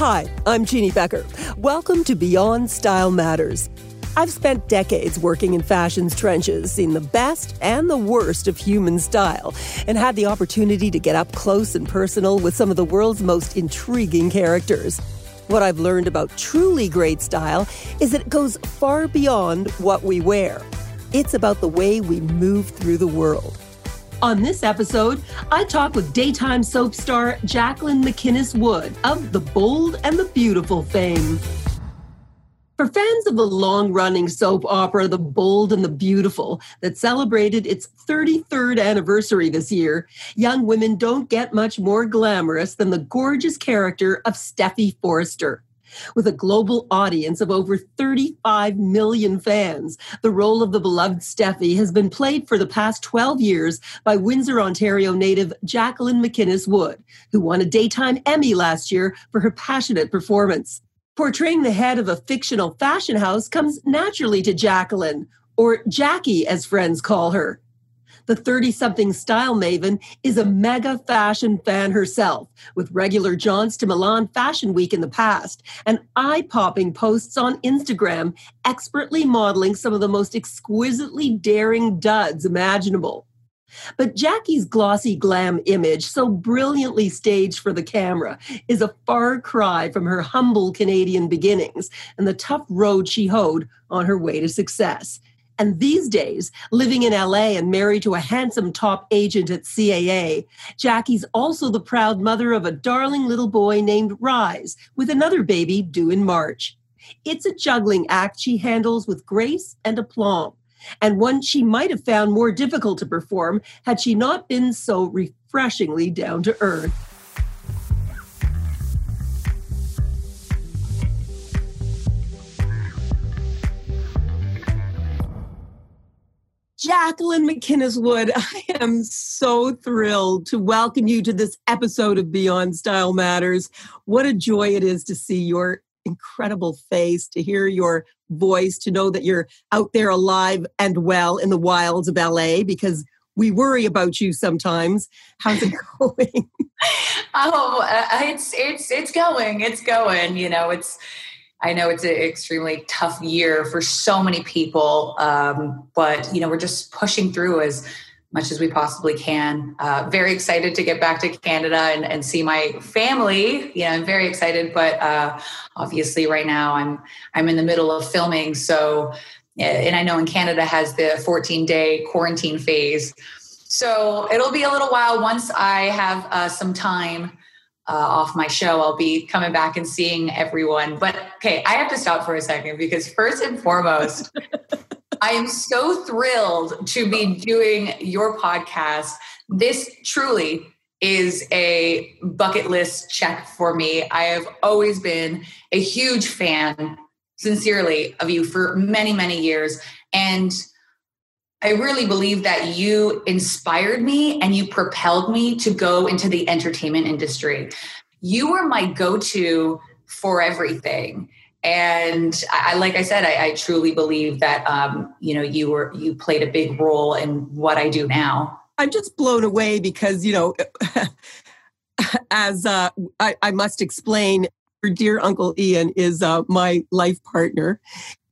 Hi, I'm Jeannie Becker. Welcome to Beyond Style Matters. I've spent decades working in fashion's trenches, seen the best and the worst of human style, and had the opportunity to get up close and personal with some of the world's most intriguing characters. What I've learned about truly great style is that it goes far beyond what we wear. It's about the way we move through the world. On this episode, I talk with daytime soap star Jacqueline MacInnes Wood of The Bold and the Beautiful fame. For fans of the long running soap opera The Bold and the Beautiful that celebrated its 33rd anniversary this year, young women don't get much more glamorous than the gorgeous character of Steffy Forrester. With a global audience of over 35 million fans, the role of the beloved Steffy has been played for the past 12 years by Windsor, Ontario native Jacqueline MacInnes Wood, who won a Daytime Emmy last year for her passionate performance. Portraying the head of a fictional fashion house comes naturally to Jacqueline, or Jackie as friends call her. The 30 something style maven is a mega fashion fan herself, with regular jaunts to Milan Fashion Week in the past and eye popping posts on Instagram, expertly modeling some of the most exquisitely daring duds imaginable. But Jackie's glossy glam image, so brilliantly staged for the camera, is a far cry from her humble Canadian beginnings and the tough road she hoed on her way to success. And these days, living in LA and married to a handsome top agent at CAA, Jackie's also the proud mother of a darling little boy named Rise, with another baby due in March. It's a juggling act she handles with grace and aplomb, and one she might have found more difficult to perform had she not been so refreshingly down to earth. Jacqueline MacInnes Wood, I am so thrilled to welcome you to this episode of Beyond Style Matters. What a joy it is to see your incredible face, to hear your voice, to know that you're out there alive and well in the wilds of LA because we worry about you sometimes. How's it going? oh, uh, it's it's it's going. It's going. You know, it's I know it's an extremely tough year for so many people, um, but you know we're just pushing through as much as we possibly can. Uh, very excited to get back to Canada and, and, see my family. Know, I'm very excited, but uh, obviously right now I'm I'm in the middle of filming. So, and I know in Canada has the 14 day quarantine phase. So it'll be a little while once I have uh, some time uh, off my show, I'll be coming back and seeing everyone. But okay, I have to stop for a second because, first and foremost, I am so thrilled to be doing your podcast. This truly is a bucket list check for me. I have always been a huge fan, sincerely, of you for many, many years. And I really believe that you inspired me and you propelled me to go into the entertainment industry. You were my go to for everything. And I, like I said, I, I truly believe that um, you know you were you played a big role in what I do now. I'm just blown away because you know, as uh, I, I must explain, dear Uncle Ian is uh, my life partner,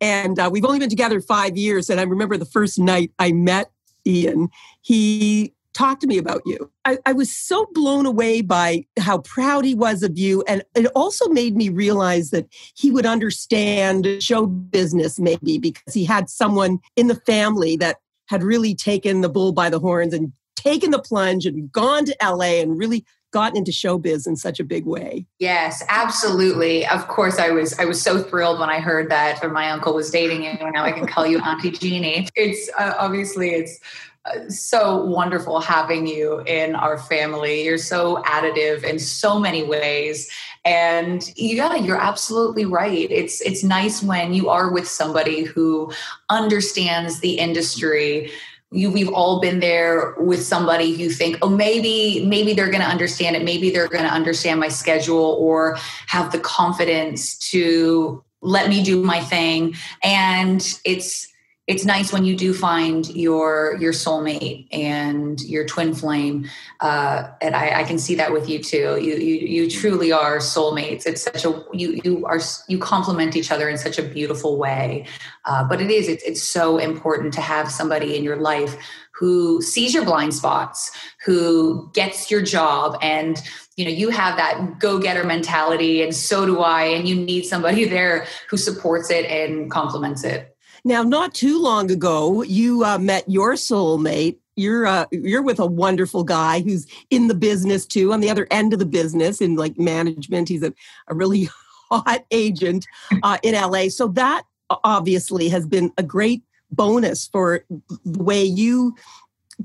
and uh, we've only been together five years. And I remember the first night I met Ian, he talked to me about you. I, I, was so blown away by how proud he was of you. And it also made me realize that he would understand show business, maybe because he had someone in the family that had really taken the bull by the horns and taken the plunge and gone to LA and really gotten into showbiz in such a big way. Yes, absolutely. Of course, I was I was so thrilled when I heard that my uncle was dating you. And now I can call you Auntie Jeannie. It's uh, obviously it's uh, so wonderful having you in our family. You're so additive in so many ways. And yeah, you're absolutely right. It's it's nice when you are with somebody who understands the industry you, we've all been there with somebody who think oh maybe maybe they're going to understand it. Maybe they're going to understand my schedule or have the confidence to let me do my thing. And it's it's nice when you do find your your soulmate and your twin flame uh, and I, I, can see that with you too. You, you you truly are soulmates. It's such a you you are you complement each other in such a beautiful way. Uh, but it is it's, it's so important to have somebody in your life who sees your blind spots who gets your job and you know you have that go-getter mentality and so do i and you need somebody there who supports it and complements it now, not too long ago, you uh, met your soulmate. You're uh, you're with a wonderful guy who's in the business too, on the other end of the business in like management. He's a, a really hot agent uh, in LA. So that obviously has been a great bonus for the way you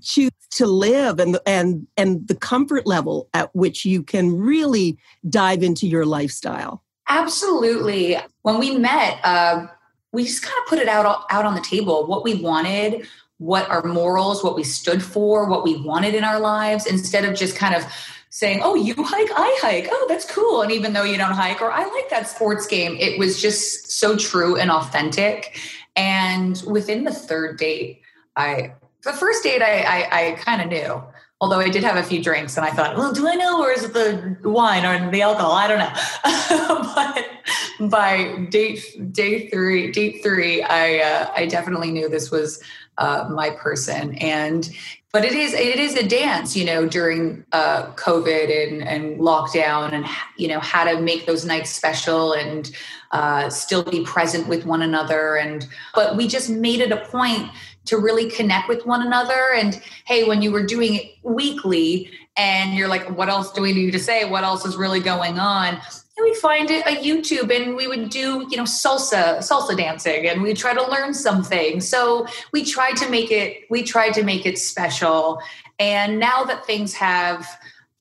choose to live and and and the comfort level at which you can really dive into your lifestyle. Absolutely. When we met, uh, we just kind of put it out out on the table what we wanted what our morals what we stood for what we wanted in our lives instead of just kind of saying oh you hike i hike. Oh that's cool. And even though you don't hike or i like that sports game it was just so true and authentic. And within the third date i the first date i i, I kind of knew although I did have a few drinks and I thought, well, do I know or is it the wine or the alcohol? I don't know. but by date day three, date three, I uh, I definitely knew this was uh, my person. And but it is it is a dance, you know, during uh, COVID and and lockdown, and you know how to make those nights special and uh, still be present with one another. And but we just made it a point to really connect with one another. And hey, when you were doing it weekly and you're like, what else do we need to say? What else is really going on? And we find a YouTube and we would do, you know, salsa, salsa dancing and we try to learn something. So we tried to make it, we tried to make it special. And now that things have,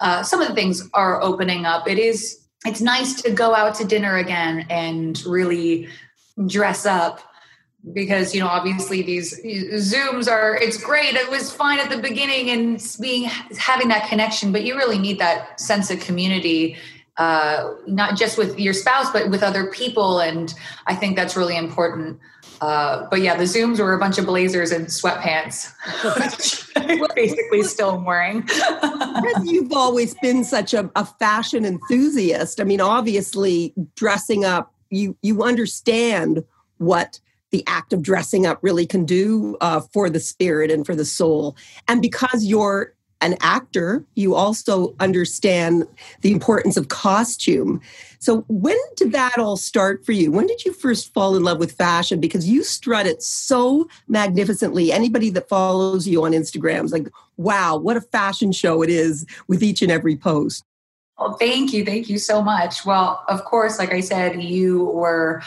uh, some of the things are opening up, it is, it's nice to go out to dinner again and really dress up because you know obviously these zooms are it's great. It was fine at the beginning and being having that connection but you really need that sense of community uh, not just with your spouse but with other people. And i think that's really important. Uh, but yeah the zooms were a bunch of blazers and sweatpants. Basically still wearing. You've always been such a, a fashion enthusiast. I mean obviously dressing up you you understand what the act of dressing up really can do uh, for the spirit and for the soul. And because you're an actor, you also understand the importance of costume. So, when did that all start for you? When did you first fall in love with fashion? Because you strut it so magnificently. Anybody that follows you on Instagram is like, wow, what a fashion show it is with each and every post. Well, thank you. Thank you so much. Well, of course, like I said, you were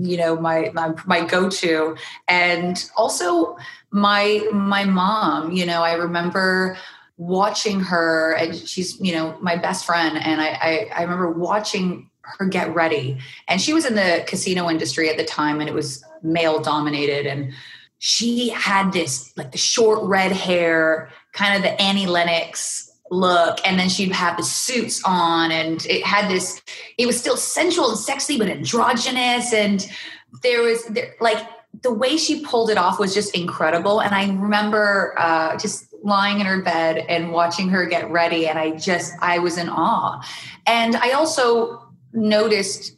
you know my my, my go-to. And also my my mom you know i remember watching her and she's you know my best friend. And I, I i, remember watching her get ready. And she was in the casino industry at the time and it was male dominated. And she had this like the short red hair kind of the annie lennox look and then she'd have the suits on and it had this it was still sensual and sexy but androgynous and there was there, like the way she pulled it off was just incredible and i remember uh, just lying in her bed and watching her get ready and i just i was in awe. And i also noticed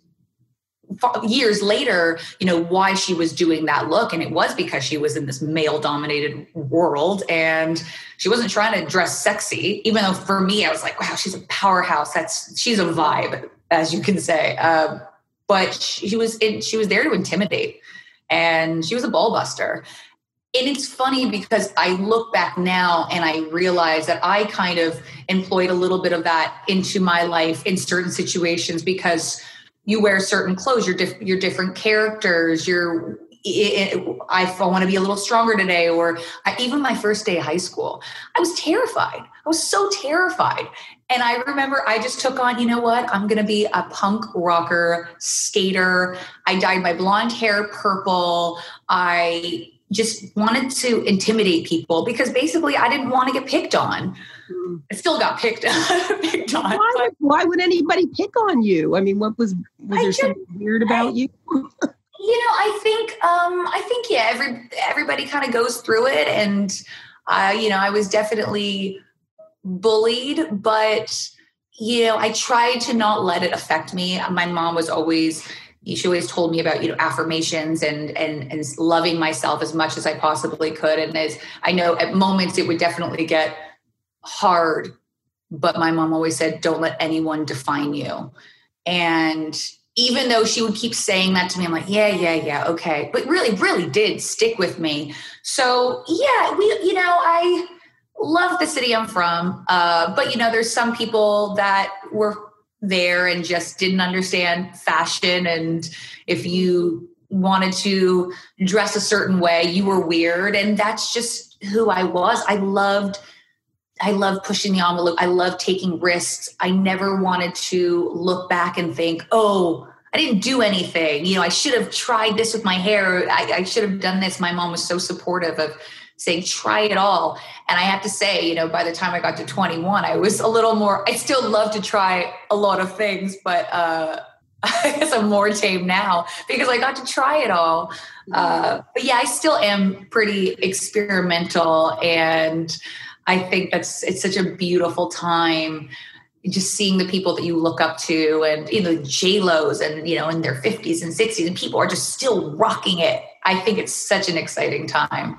years later, you know, why she was doing that look. And it was because she was in this male dominated world and she wasn't trying to dress sexy, even though for me, I was like, wow, she's a powerhouse. That's, she's a vibe, as you can say. Uh, but she was, in, she was there to intimidate and she was a ball buster. And it's funny because I look back now and I realize that I kind of employed a little bit of that into my life in certain situations because you wear certain clothes you're, diff- you're different characters you're it, I want to be a little stronger today, or I, even my first day of high school, I was terrified. I was so terrified. And I remember I just took on, you know what? I'm going to be a punk rocker skater. I dyed my blonde hair purple. I just wanted to intimidate people because basically I didn't want to get picked on. I still got picked, picked on. Why would, why would, anybody pick on you? I mean, what was was I there just, something weird about I, you? you know, I think, um, I think, yeah, every everybody kind of goes through it, and uh, you know, I was definitely bullied, but you know, I tried to not let it affect me. My mom was always she always told me about you know affirmations and and and loving myself as much as I possibly could. And as I know at moments it would definitely get hard, but my mom always said, "Don't let anyone define you." And even though she would keep saying that to me, I'm like, yeah, yeah, yeah, okay. But really, really did stick with me. So yeah, we, you know, I love the city I'm from. Uh, but you know, there's some people that were there and just didn't understand fashion. And if you wanted to dress a certain way, you were weird. And that's just who I was. I loved I love pushing the envelope. I love taking risks. I never wanted to look back and think, oh, I didn't do anything. You know, I should have tried this with my hair. I, I, should have done this. My mom was so supportive of saying, try it all. And I have to say, you know, by the time I got to 21, I was a little more, I still love to try a lot of things, but uh, I guess I'm more tame now because I got to try it all. Uh, but yeah, I still am pretty experimental and I think that's it's such a beautiful time just seeing the people that you look up to and you know J Lo's and you know in their 50s and 60s and people are just still rocking it. I think it's such an exciting time.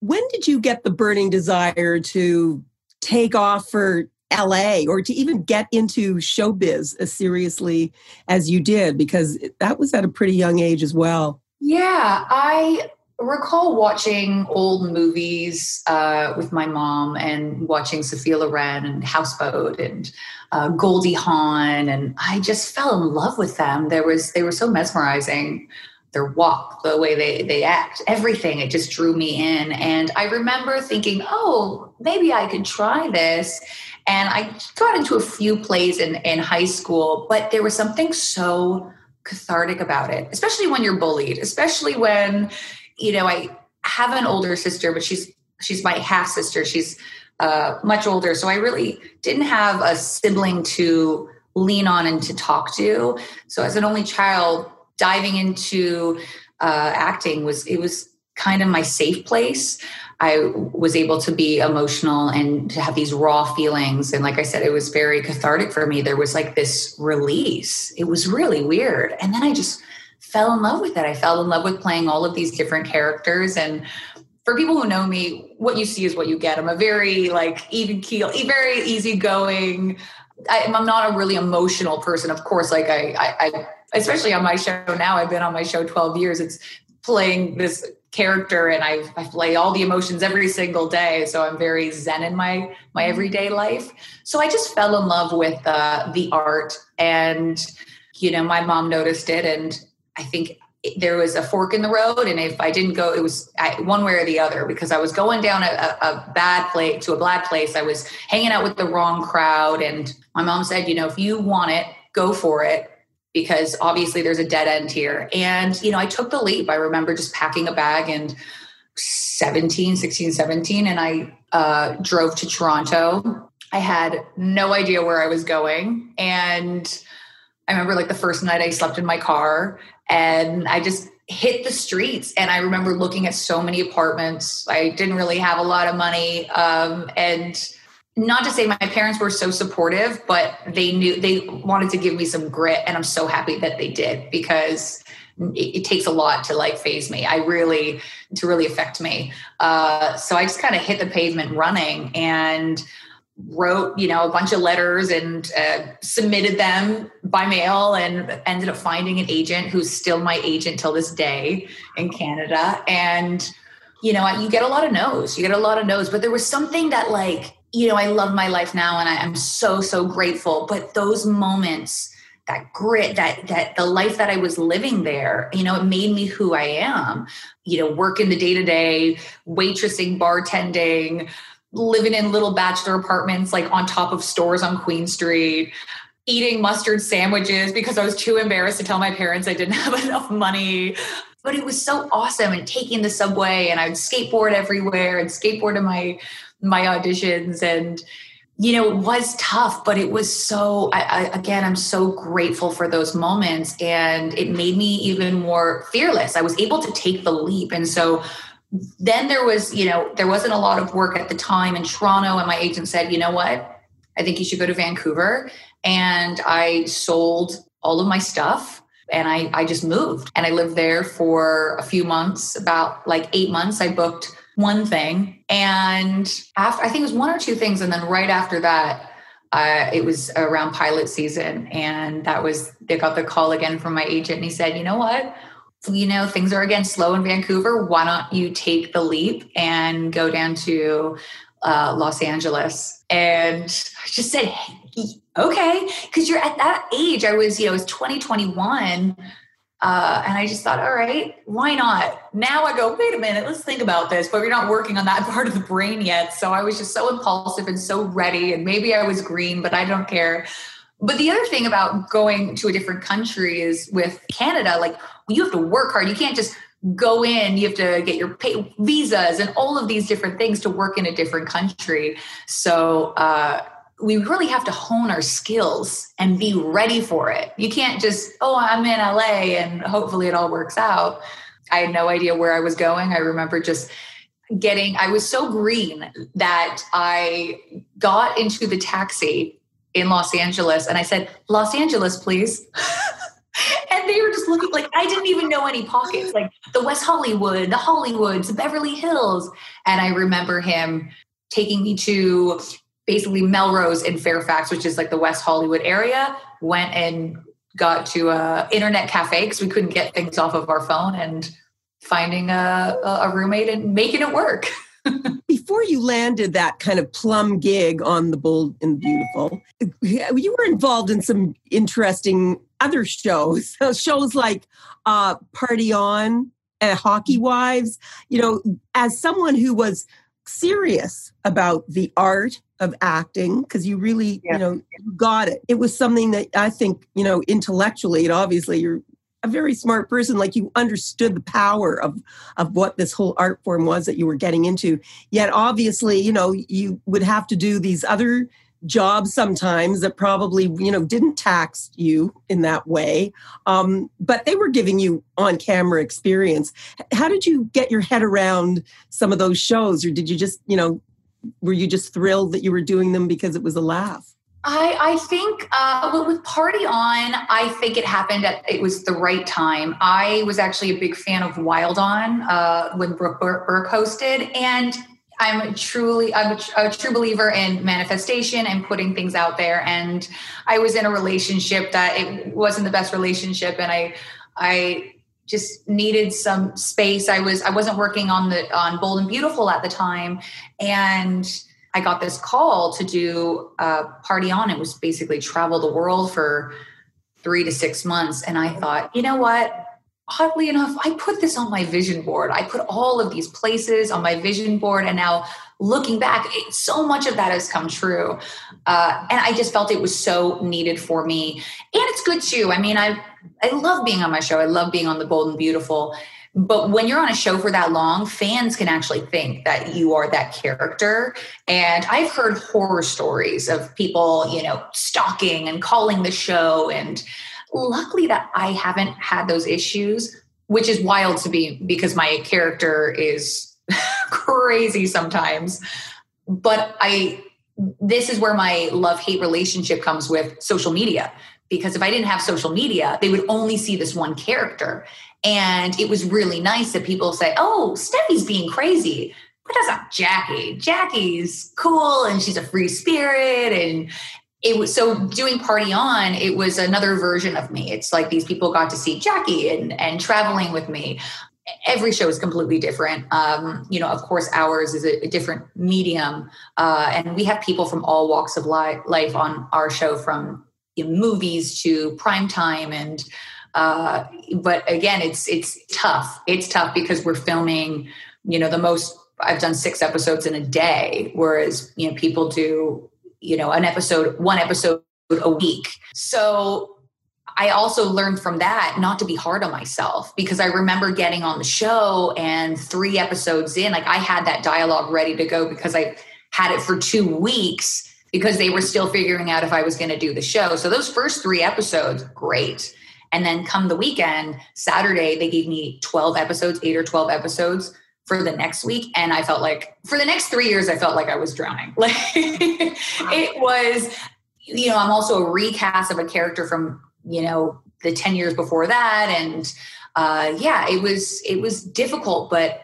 When did you get the burning desire to take off for LA or to even get into showbiz as seriously as you did? Because that was at a pretty young age as well. Yeah, I recall watching old movies uh, with my mom and watching Sophia Loren and Houseboat and uh, Goldie Hawn, and I just fell in love with them. There was they were so mesmerizing. Their walk, the way they they act, everything it just drew me in. And I remember thinking, oh, maybe I could try this. And I got into a few plays in, in high school, but there was something so cathartic about it, especially when you're bullied, especially when, you know, I have an older sister, but she's she's my half sister. She's uh, much older. So I really didn't have a sibling to lean on and to talk to. So as an only child, diving into uh, acting was it was kind of my safe place. I was able to be emotional and to have these raw feelings. And like I said, it was very cathartic for me. There was like this release. It was really weird. And then I just fell in love with it. I fell in love with playing all of these different characters. And for people who know me, what you see is what you get. I'm a very like even keel, very easygoing. I, am not a really emotional person. Of course, like I, I, I, especially on my show now, I've been on my show 12 years. It's playing this character and I, I play all the emotions every single day. So i'm very zen in my my mm-hmm. everyday life. So i just fell in love with uh, the art and you know my mom noticed it and i think there was a fork in the road and if i didn't go it was one way or the other because i was going down a, a bad place to a bad place. I was hanging out with the wrong crowd and my mom said you know if you want it go for it because obviously there's a dead end here. And, you know, I took the leap. I remember just packing a bag and 17, 16, 17, and I uh, drove to Toronto. I had no idea where I was going. And I remember like the first night I slept in my car and I just hit the streets. And I remember looking at so many apartments. I didn't really have a lot of money. Um, and not to say my parents were so supportive, but they knew they wanted to give me some grit, and I'm so happy that they did because it, it takes a lot to like faze me. I really to really affect me. Uh, so I just kind of hit the pavement running and wrote you know a bunch of letters and uh, submitted them by mail and ended up finding an agent who's still my agent till this day in canada and you know you get a lot of no's you get a lot of no's but there was something that like you know, I love my life now and I am so, so grateful. But those moments, that grit, that that the life that I was living there, you know, it made me who I am. You know, working the day to day, waitressing, bartending, living in little bachelor apartments like on top of stores on Queen Street, eating mustard sandwiches because I was too embarrassed to tell my parents I didn't have enough money. but it was so awesome and taking the subway and I would skateboard everywhere and skateboard to my my auditions and you know it was tough but it was so I, I, again i'm so grateful for those moments and it made me even more fearless. I was able to take the leap. And so then there was you know there wasn't a lot of work at the time in toronto and my agent said you know what? I think you should go to vancouver. And i sold all of my stuff and I, I just moved. And I lived there for a few months, about like eight months. I booked one thing. And after, I think it was one or two things. And then right after that, uh, it was around pilot season. And that was, they got the call again from my agent. And he said, you know what? You know, things are again slow in Vancouver. Why don't you take the leap and go down to uh, Los Angeles? And I just said, hey, okay. Because you're at that age. I was, you know, it was 2021. Uh, and I just thought, all right, why not? Now I go, wait a minute, let's think about this. But we're not working on that part of the brain yet. So I was just so impulsive and so ready. And maybe I was green, but I don't care. But the other thing about going to a different country is with Canada, like you have to work hard. You can't just go in, you have to get your pay, visas and all of these different things to work in a different country. So, uh, we really have to hone our skills and be ready for it. You can't just, oh, I'm in LA and hopefully it all works out. I had no idea where I was going. I remember just getting, I was so green that I got into the taxi in Los Angeles and I said, Los Angeles, please. and they were just looking like I didn't even know any pockets, like the West Hollywood, the Hollywoods, the Beverly Hills. And I remember him taking me to basically Melrose in Fairfax, which is like the West Hollywood area, went and got to a internet cafe because we couldn't get things off of our phone and finding a, a roommate and making it work. Before you landed that kind of plum gig on The Bold and Beautiful, you were involved in some interesting other shows, shows like uh, Party On and Hockey Wives. You know, as someone who was serious about the art of acting because you really yeah. you know got it. It was something that i think you know intellectually and obviously you're a very smart person like you understood the power of of what this whole art form was that you were getting into. Yet obviously you know you would have to do these other jobs sometimes that probably you know didn't tax you in that way. Um, but they were giving you on camera experience how did you get your head around some of those shows or did you just you know were you just thrilled that you were doing them because it was a laugh I, I think uh, well, with Party On, I think it happened at it was the right time. I was actually a big fan of Wild On uh, when Brooke Burke hosted, and I'm truly I'm a, a, true believer in manifestation and putting things out there. And I was in a relationship that it wasn't the best relationship, and I I just needed some space. I was I wasn't working on the on Bold and Beautiful at the time, and I got this call to do a party on. It was basically travel the world for three to six months, and I thought, you know what? oddly enough, I put this on my vision board. I put all of these places on my vision board. And now looking back, it, so much of that has come true. Uh, and I just felt it was so needed for me. And it's good too. I mean, I, I love being on my show. I love being on The Bold and Beautiful. But when you're on a show for that long, fans can actually think that you are that character. And I've heard horror stories of people, you know, stalking and calling the show and luckily that I haven't had those issues, which is wild to me because my character is crazy sometimes. But I this is where my love hate relationship comes with social media because if I didn't have social media, they would only see this one character. And it was really nice that people say, "Oh, Steffy's being crazy." But that's not Jackie. Jackie's cool and she's a free spirit and it was so doing party on it was another version of me it's like these people got to see jackie and and traveling with me every show is completely different. Um, you know of course ours is a, a different medium uh, and we have people from all walks of li- life on our show from you know, movies to prime time and uh, but again it's it's tough. It's tough because we're filming you know the most i've done six episodes in a day whereas you know people do you know an episode one episode a week. So I also learned from that not to be hard on myself because I remember getting on the show and three episodes in, like I had that dialogue ready to go because I had it for two weeks because they were still figuring out if I was going to do the show. So those first three episodes, great. And then come the weekend, Saturday, they gave me 12 episodes, eight or 12 episodes for the next week. And I felt like for the next three years, I felt like I was drowning. Like it was, you know, I'm also a recast of a character from you know the 10 years before that and uh, yeah it was it was difficult but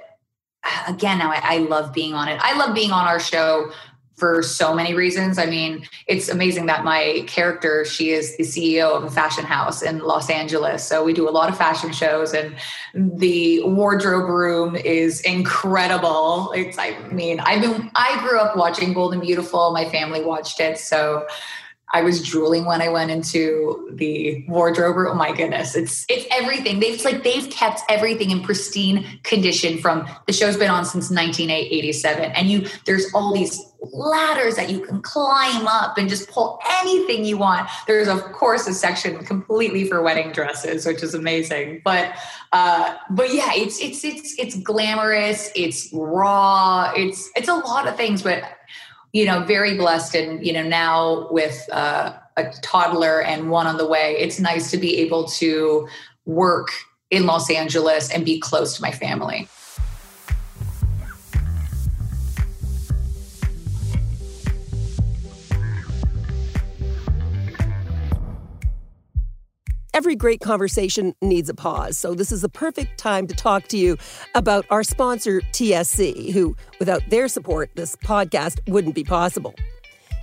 uh, again now I, I love being on it i love being on our show for so many reasons. I mean, it's amazing that my character, she is the CEO of a fashion house in Los Angeles. So we do a lot of fashion shows and the wardrobe room is incredible. It's I mean, I've been I grew up watching Bold and Beautiful. My family watched it. So I was drooling when I went into the wardrobe. Oh my goodness, it's it's everything. They've like they've kept everything in pristine condition from the show's been on since 1987, and you there's all these ladders that you can climb up and just pull anything you want. There's of course a section completely for wedding dresses, which is amazing. But uh, but yeah, it's it's it's it's glamorous. It's raw. It's it's a lot of things, but you know, very blessed. And, you know, now with uh, a toddler and one on the way, it's nice to be able to work in Los Angeles and be close to my family. Every great conversation needs a pause, so this is the perfect time to talk to you about our sponsor, TSC, who, without their support, this podcast wouldn't be possible.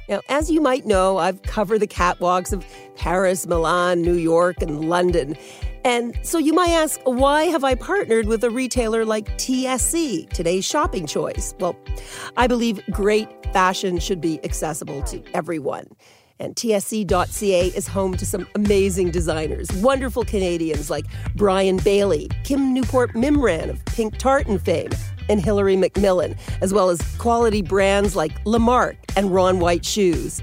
Now, as you might know, I've covered the catwalks of Paris, Milan, New York, and London. And so you might ask, why have I partnered with a retailer like TSC, today's shopping choice? Well, I believe great fashion should be accessible to everyone. And TSC.ca is home to some amazing designers, wonderful Canadians like Brian Bailey, Kim Newport Mimran of Pink Tartan fame, and Hilary MacMillan, as well as quality brands like Lamarque and Ron White Shoes.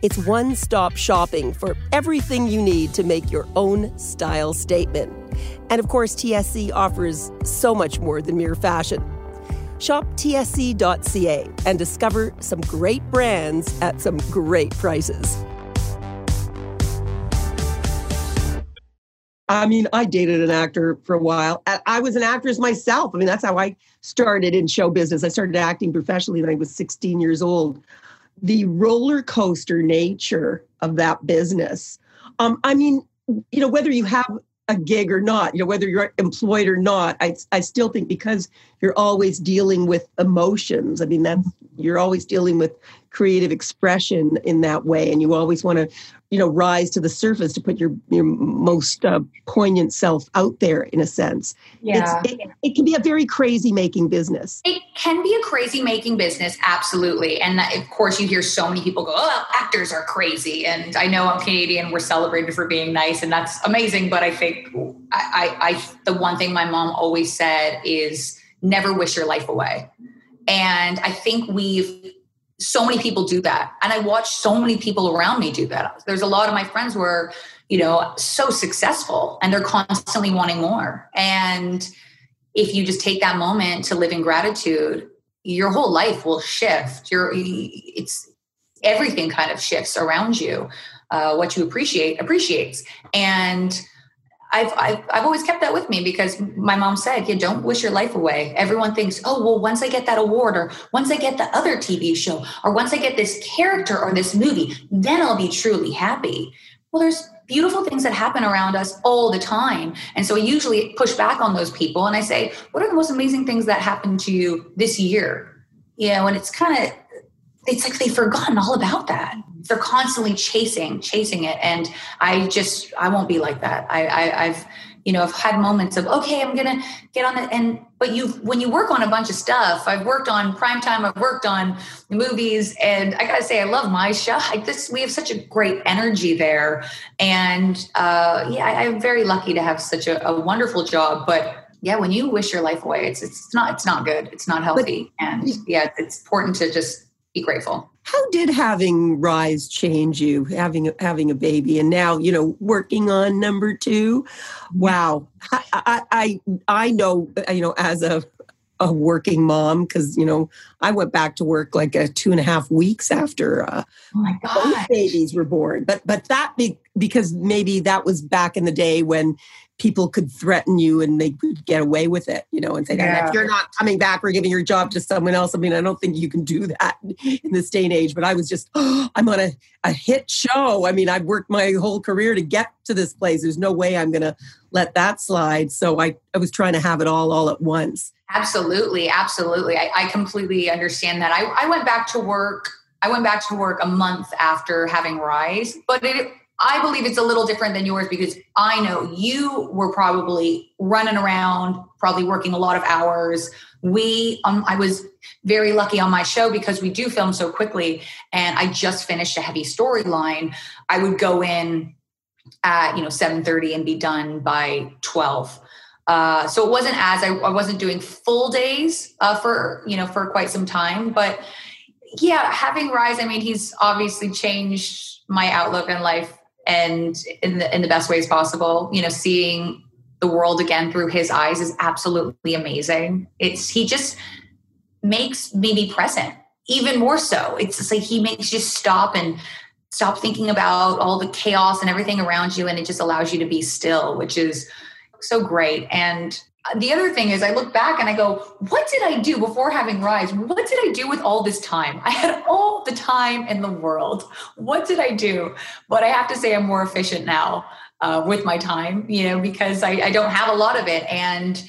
It's one stop shopping for everything you need to make your own style statement. And of course, TSC offers so much more than mere fashion. Shop tsc.ca and discover some great brands at some great prices. I mean, I dated an actor for a while. I was an actress myself. I mean, that's how I started in show business. I started acting professionally when I was 16 years old. The roller coaster nature of that business. Um, I mean, you know, whether you have a gig or not, you know, whether you're employed or not, I, I still think because you're always dealing with emotions. I mean, that's you're always dealing with creative expression in that way, and you always want to you know rise to the surface to put your your most uh, poignant self out there in a sense. Yeah. it, it, can be a very crazy making business. It can be a crazy making business absolutely. And of course you hear so many people go oh actors are crazy. And i know i'm canadian we're celebrated for being nice and that's amazing but i think I, I, I the one thing my mom always said is never wish your life away. And i think we've so many people do that. And i watch so many people around me do that. There's a lot of my friends who are you know so successful and they're constantly wanting more. And if you just take that moment to live in gratitude your whole life will shift. Your it's everything kind of shifts around you uh, what you appreciate appreciates. And I've, I've, I've always kept that with me because my mom said, "Yeah, don't wish your life away." Everyone thinks, "Oh, well, once I get that award, or once I get the other TV show, or once I get this character or this movie, then I'll be truly happy." Well, there's beautiful things that happen around us all the time, and so I usually push back on those people and I say, "What are the most amazing things that happened to you this year?" You know, and it's kind of it's like they've forgotten all about that they're constantly chasing chasing it. And i just i won't be like that. I, I i've you know i've had moments of okay i'm gonna get on it and but you when you work on a bunch of stuff i've worked on prime time i've worked on movies and i gotta say i love my show. I just we have such a great energy there. And uh, yeah I, am very lucky to have such a, a, wonderful job. But yeah when you wish your life away it's it's not it's not good. It's not healthy. And yeah it's important to just be grateful. How did having Rise change you? Having having a baby and now you know working on number two. Wow, I I I, know you know as a a working mom because you know I went back to work like a two and a half weeks after uh, oh my both babies were born. But but that be, because maybe that was back in the day when people could threaten you and they could get away with it, you know, and say, yeah. if you're not coming back, we're giving your job to someone else. I mean, I don't think you can do that in this day and age, but I was just, oh, I'm on a, a hit show. I mean, I've worked my whole career to get to this place. There's no way I'm going to let that slide. So I, I was trying to have it all, all at once. Absolutely. Absolutely. I, I completely understand that. I, I went back to work. I went back to work a month after having Rise, but it, I believe it's a little different than yours because I know you were probably running around, probably working a lot of hours. We, um, I was very lucky on my show because we do film so quickly, and I just finished a heavy storyline. I would go in at you know seven thirty and be done by twelve. Uh, so it wasn't as I, I wasn't doing full days uh, for you know for quite some time, but yeah, having Rise, I mean, he's obviously changed my outlook on life and in the, in the best ways possible. You know, seeing the world again through his eyes is absolutely amazing. It's he just makes me be present even more so. It's like he makes you stop and stop thinking about all the chaos and everything around you, and it just allows you to be still, which is so great. And the other thing is I look back and I go, what did I do before having Rise? What did I do with all this time? I had all the time in the world. What did I do? But I have to say I'm more efficient now uh, with my time, you know, because I, I, don't have a lot of it. And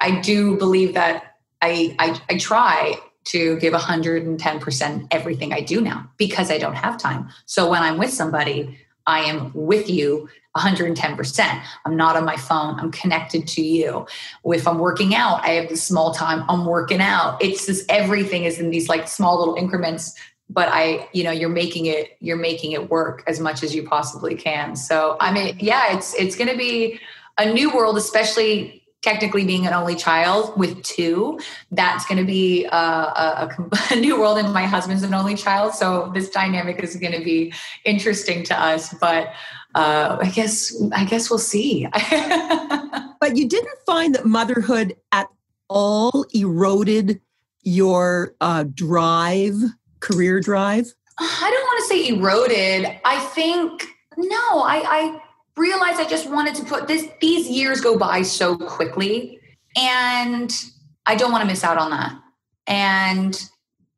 I do believe that I, I, I try to give 110% everything I do now because I don't have time. So when I'm with somebody, I am with you 110%. I'm not on my phone. I'm connected to you. If I'm working out, I have this small time. I'm working out. It's just everything is in these like small little increments. But I, you know, you're making it, you're making it work as much as you possibly can. So I mean, yeah, it's it's gonna be a new world, especially technically being an only child with two that's going to be uh, a, a, a, new world and my husband's an only child so this dynamic is going to be interesting to us but uh, I guess I guess we'll see. but you didn't find that motherhood at all eroded your uh, drive, career drive. I don't want to say eroded. I think no. I, I realized I just wanted to put this. These years go by so quickly, and I don't want to miss out on that. And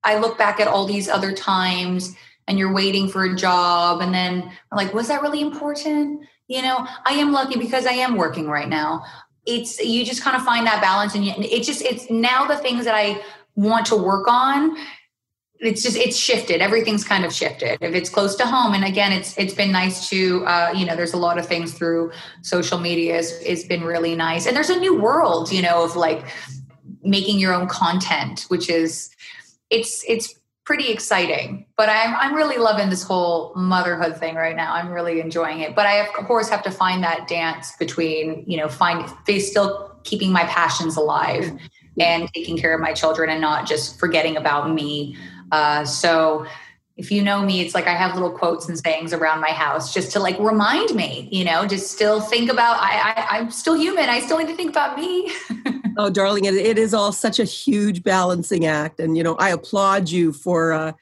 I look back at all these other times and you're waiting for a job and then like was that really important? You know i am lucky because i am working right now. It's you just kind of find that balance and it just it's now the things that i want to work on it's just it's shifted. Everything's kind of shifted. If it's close to home and again it's it's been nice to uh, you know there's a lot of things through social media it's, it's been really nice. And there's a new world you know of like making your own content which is it's it's pretty exciting. But I'm I'm really loving this whole motherhood thing right now. I'm really enjoying it. But I of course have to find that dance between, you know, find still keeping my passions alive and taking care of my children and not just forgetting about me. Uh, so if you know me, it's like I have little quotes and sayings around my house just to like remind me, you know, just still think about I, I I'm still human. I still need to think about me. oh, darling, it, it is all such a huge balancing act, and you know, I applaud you for, uh,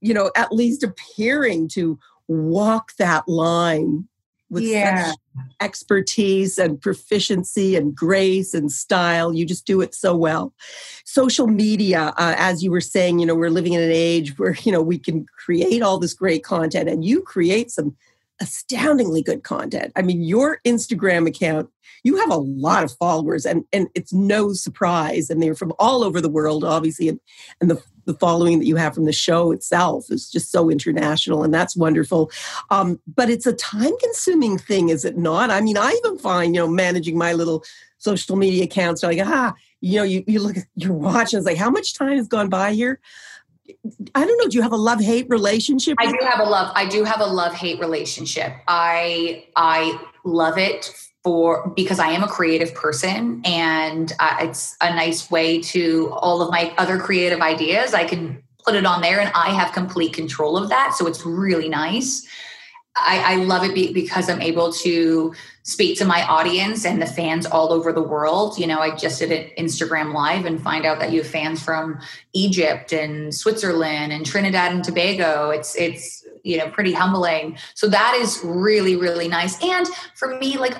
you know, at least appearing to walk that line with yeah. such expertise and proficiency and grace and style. You just do it so well. Social media, uh, as you were saying, you know, we're living in an age where, you know, we can create all this great content and you create some astoundingly good content. I mean, your Instagram account, you have a lot of followers and, and it's no surprise. And they're from all over the world, obviously. And, and the, the following that you have from the show itself is just so international and that's wonderful. Um, but it's a time consuming thing, is it not? I mean, I even find, you know, managing my little social media accounts, like, ah, you know, you, you look at your watch and it's like, how much time has gone by here? I don't know. Do you have a love hate relationship? I do have a love. I do have a love hate relationship. I I love it for because I am a creative person and uh, it's a nice way to all of my other creative ideas. I can put it on there and I have complete control of that. So it's really nice. I, I love it be, because I'm able to speak to my audience and the fans all over the world. You know, I just did an Instagram live and find out that you have fans from Egypt and Switzerland and Trinidad and Tobago. It's it's you know pretty humbling. So that is really really nice. And for me, like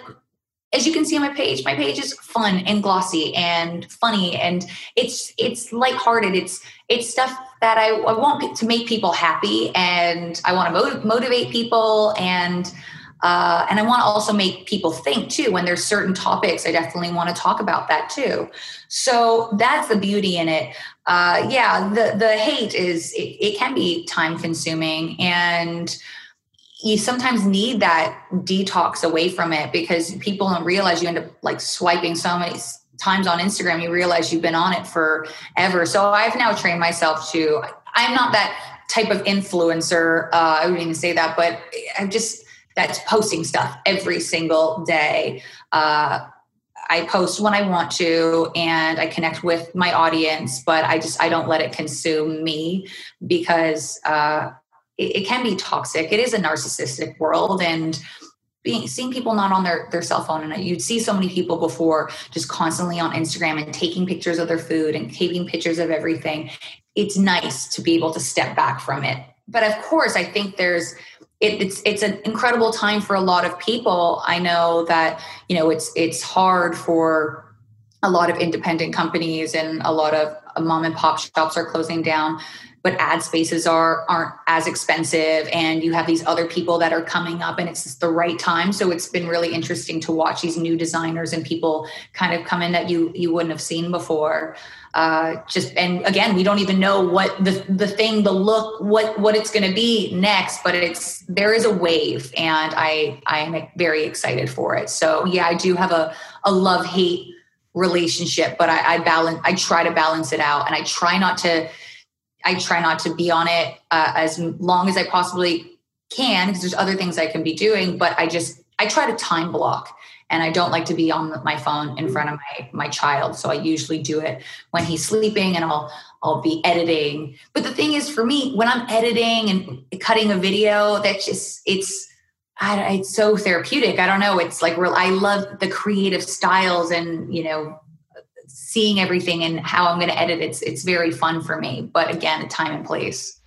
as you can see on my page, my page is fun and glossy and funny and it's it's lighthearted. It's it's stuff that I, I want to make people happy and I want to motiv- motivate people and uh, and I want to also make people think too. When there's certain topics, I definitely want to talk about that too. So that's the beauty in it. Uh, yeah, the the hate is it, it can be time consuming and you sometimes need that detox away from it because people don't realize you end up like swiping so many times on Instagram, you realize you've been on it forever. So I've now trained myself to, I'm not that type of influencer. Uh, I wouldn't even say that, but I'm just, that's posting stuff every single day. Uh, I post when I want to and I connect with my audience, but I just, I don't let it consume me because, uh, it, it can be toxic. It is a narcissistic world and being seeing people not on their their cell phone and you'd see so many people before just constantly on Instagram and taking pictures of their food and taking pictures of everything. It's nice to be able to step back from it. But of course I think there's it, it's it's an incredible time for a lot of people. I know that you know it's it's hard for a lot of independent companies and a lot of mom and pop shops are closing down but ad spaces are aren't as expensive and you have these other people that are coming up and it's just the right time. So it's been really interesting to watch these new designers and people kind of come in that you you wouldn't have seen before. Uh, just and again we don't even know what the the thing the look what what it's going to be next but it's there is a wave and i i am very excited for it. So yeah i do have a a love hate relationship but i i balance i try to balance it out and i try not to I try not to be on it uh, as long as I possibly can because there's other things I can be doing. But I just I try to time block, and I don't like to be on my phone in front of my my child. So I usually do it when he's sleeping, and I'll I'll be editing. But the thing is, for me, when I'm editing and cutting a video, that just it's. I, it's so therapeutic. I don't know. It's like real. I love the creative styles and you know seeing everything and how I'm going to edit it's it's very fun for me. But again, time and place.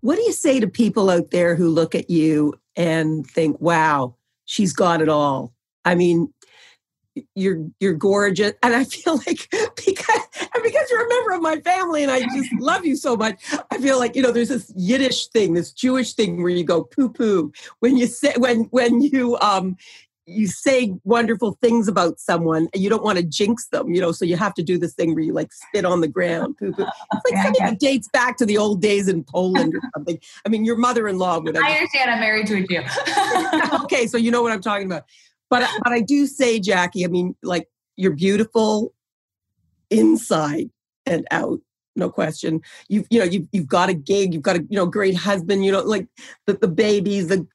What do you say to people out there who look at you and think, "Wow, she's got it all"? I mean, you're you're gorgeous and i feel like because and because you're a member of my family and i just love you so much i feel like you know there's this yiddish thing this jewish thing where you go poo poo when you say when when you um you say wonderful things about someone and you don't want to jinx them, you know, so you have to do this thing where you like spit on the ground. Poo poo. It's like something that dates back to the old days in Poland or something. I mean, your mother in law would. I understand. I'm married to a Jew. okay, so you know what I'm talking about but but I do say, Jackie, I mean, like you're beautiful inside and out, no question. You've you know you've you've got a gig, you've got a you know great husband, you know like the the babies, the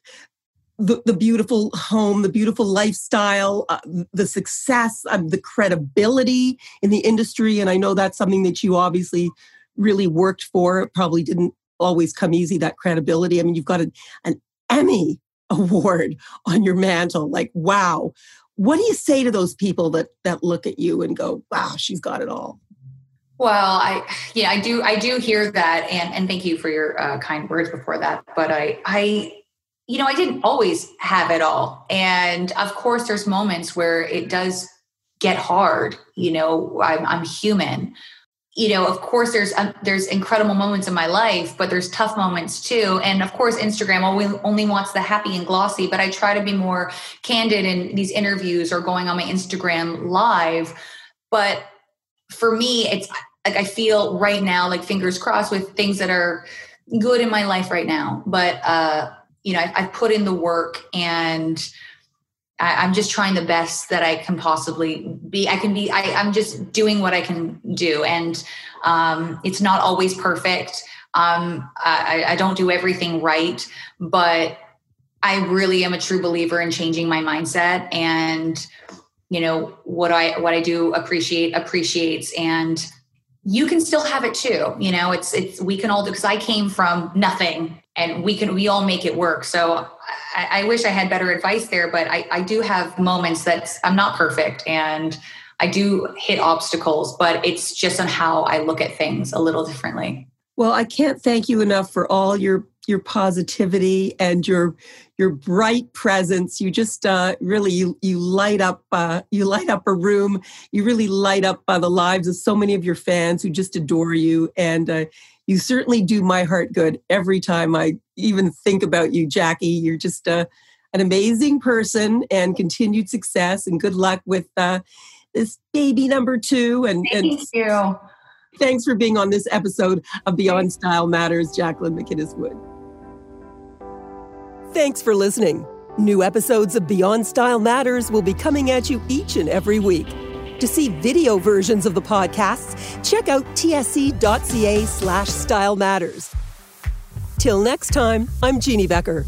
the, the beautiful home, the beautiful lifestyle, uh, the success, um, the credibility in the industry, and I know that's something that you obviously really worked for. It probably didn't always come easy that credibility. I mean, you've got a, an Emmy award on your mantle. Like, wow. What do you say to those people that that look at you and go, wow, she's got it all? Well, I yeah, I do I do hear that and and thank you for your uh, kind words before that. But I I you know, I didn't always have it all. And of course there's moments where it does get hard, you know, I'm I'm human you know of course there's um, there's incredible moments in my life but there's tough moments too. And of course instagram only, only wants the happy and glossy but i try to be more candid in these interviews or going on my instagram live. But for me it's like i feel right now like fingers crossed with things that are good in my life right now. But uh you know I, i've put in the work and I, am just trying the best that I can possibly be. I can be, I, am just doing what I can do. And um, it's not always perfect. Um, I, I don't do everything right, but I really am a true believer in changing my mindset and you know what I what I do appreciate appreciates and you can still have it too. You know, it's it's we can all do because I came from nothing and we can we all make it work. So I, I wish I had better advice there, but I, I do have moments that I'm not perfect and I do hit obstacles, but it's just on how I look at things a little differently. Well, I can't thank you enough for all your your positivity and your your bright presence. You just uh, really you you light up uh, you light up a room. You really light up uh, the lives of so many of your fans who just adore you, and uh, you certainly do my heart good every time I even think about you, Jackie. You're just uh, an amazing person, and continued success and good luck with uh, this baby number two. And thank and you. Thanks for being on this episode of Beyond Style Matters, Jacqueline MacInnes Wood. Thanks for listening. New episodes of Beyond Style Matters will be coming at you each and every week. To see video versions of the podcasts, check out tsc.ca slash style matters. Till next time, I'm Jeanne Beker.